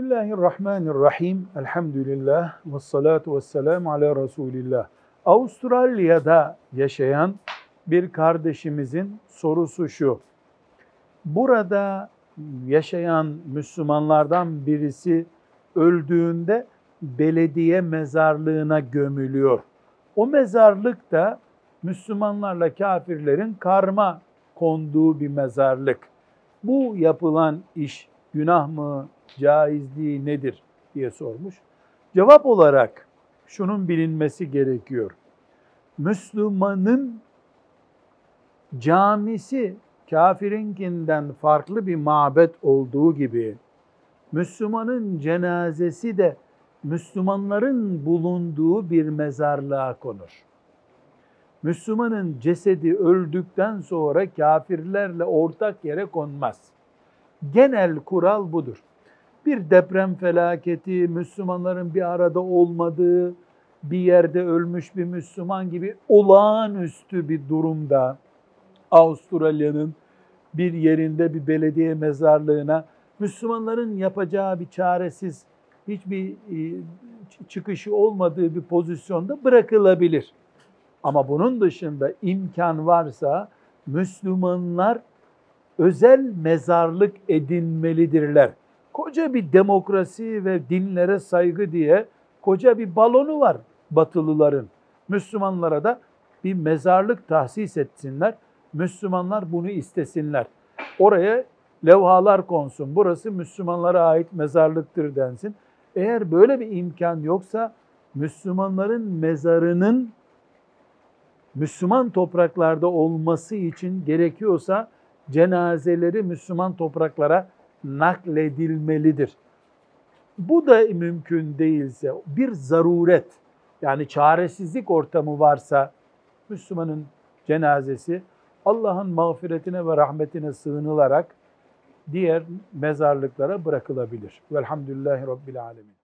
Bismillahirrahmanirrahim. Elhamdülillah ve salatu ve selamu ala Resulillah. Avustralya'da yaşayan bir kardeşimizin sorusu şu. Burada yaşayan Müslümanlardan birisi öldüğünde belediye mezarlığına gömülüyor. O mezarlık da Müslümanlarla kafirlerin karma konduğu bir mezarlık. Bu yapılan iş günah mı, caizliği nedir diye sormuş. Cevap olarak şunun bilinmesi gerekiyor. Müslümanın camisi kafirinkinden farklı bir mabet olduğu gibi Müslümanın cenazesi de Müslümanların bulunduğu bir mezarlığa konur. Müslümanın cesedi öldükten sonra kafirlerle ortak yere konmaz. Genel kural budur. Bir deprem felaketi, Müslümanların bir arada olmadığı, bir yerde ölmüş bir Müslüman gibi olağanüstü bir durumda Avustralya'nın bir yerinde bir belediye mezarlığına Müslümanların yapacağı bir çaresiz hiçbir e, çıkışı olmadığı bir pozisyonda bırakılabilir. Ama bunun dışında imkan varsa Müslümanlar özel mezarlık edinmelidirler. Koca bir demokrasi ve dinlere saygı diye koca bir balonu var Batılıların. Müslümanlara da bir mezarlık tahsis etsinler. Müslümanlar bunu istesinler. Oraya levhalar konsun. Burası Müslümanlara ait mezarlıktır densin. Eğer böyle bir imkan yoksa Müslümanların mezarının Müslüman topraklarda olması için gerekiyorsa cenazeleri Müslüman topraklara nakledilmelidir. Bu da mümkün değilse bir zaruret yani çaresizlik ortamı varsa Müslümanın cenazesi Allah'ın mağfiretine ve rahmetine sığınılarak diğer mezarlıklara bırakılabilir. Velhamdülillahi Rabbil Alemin.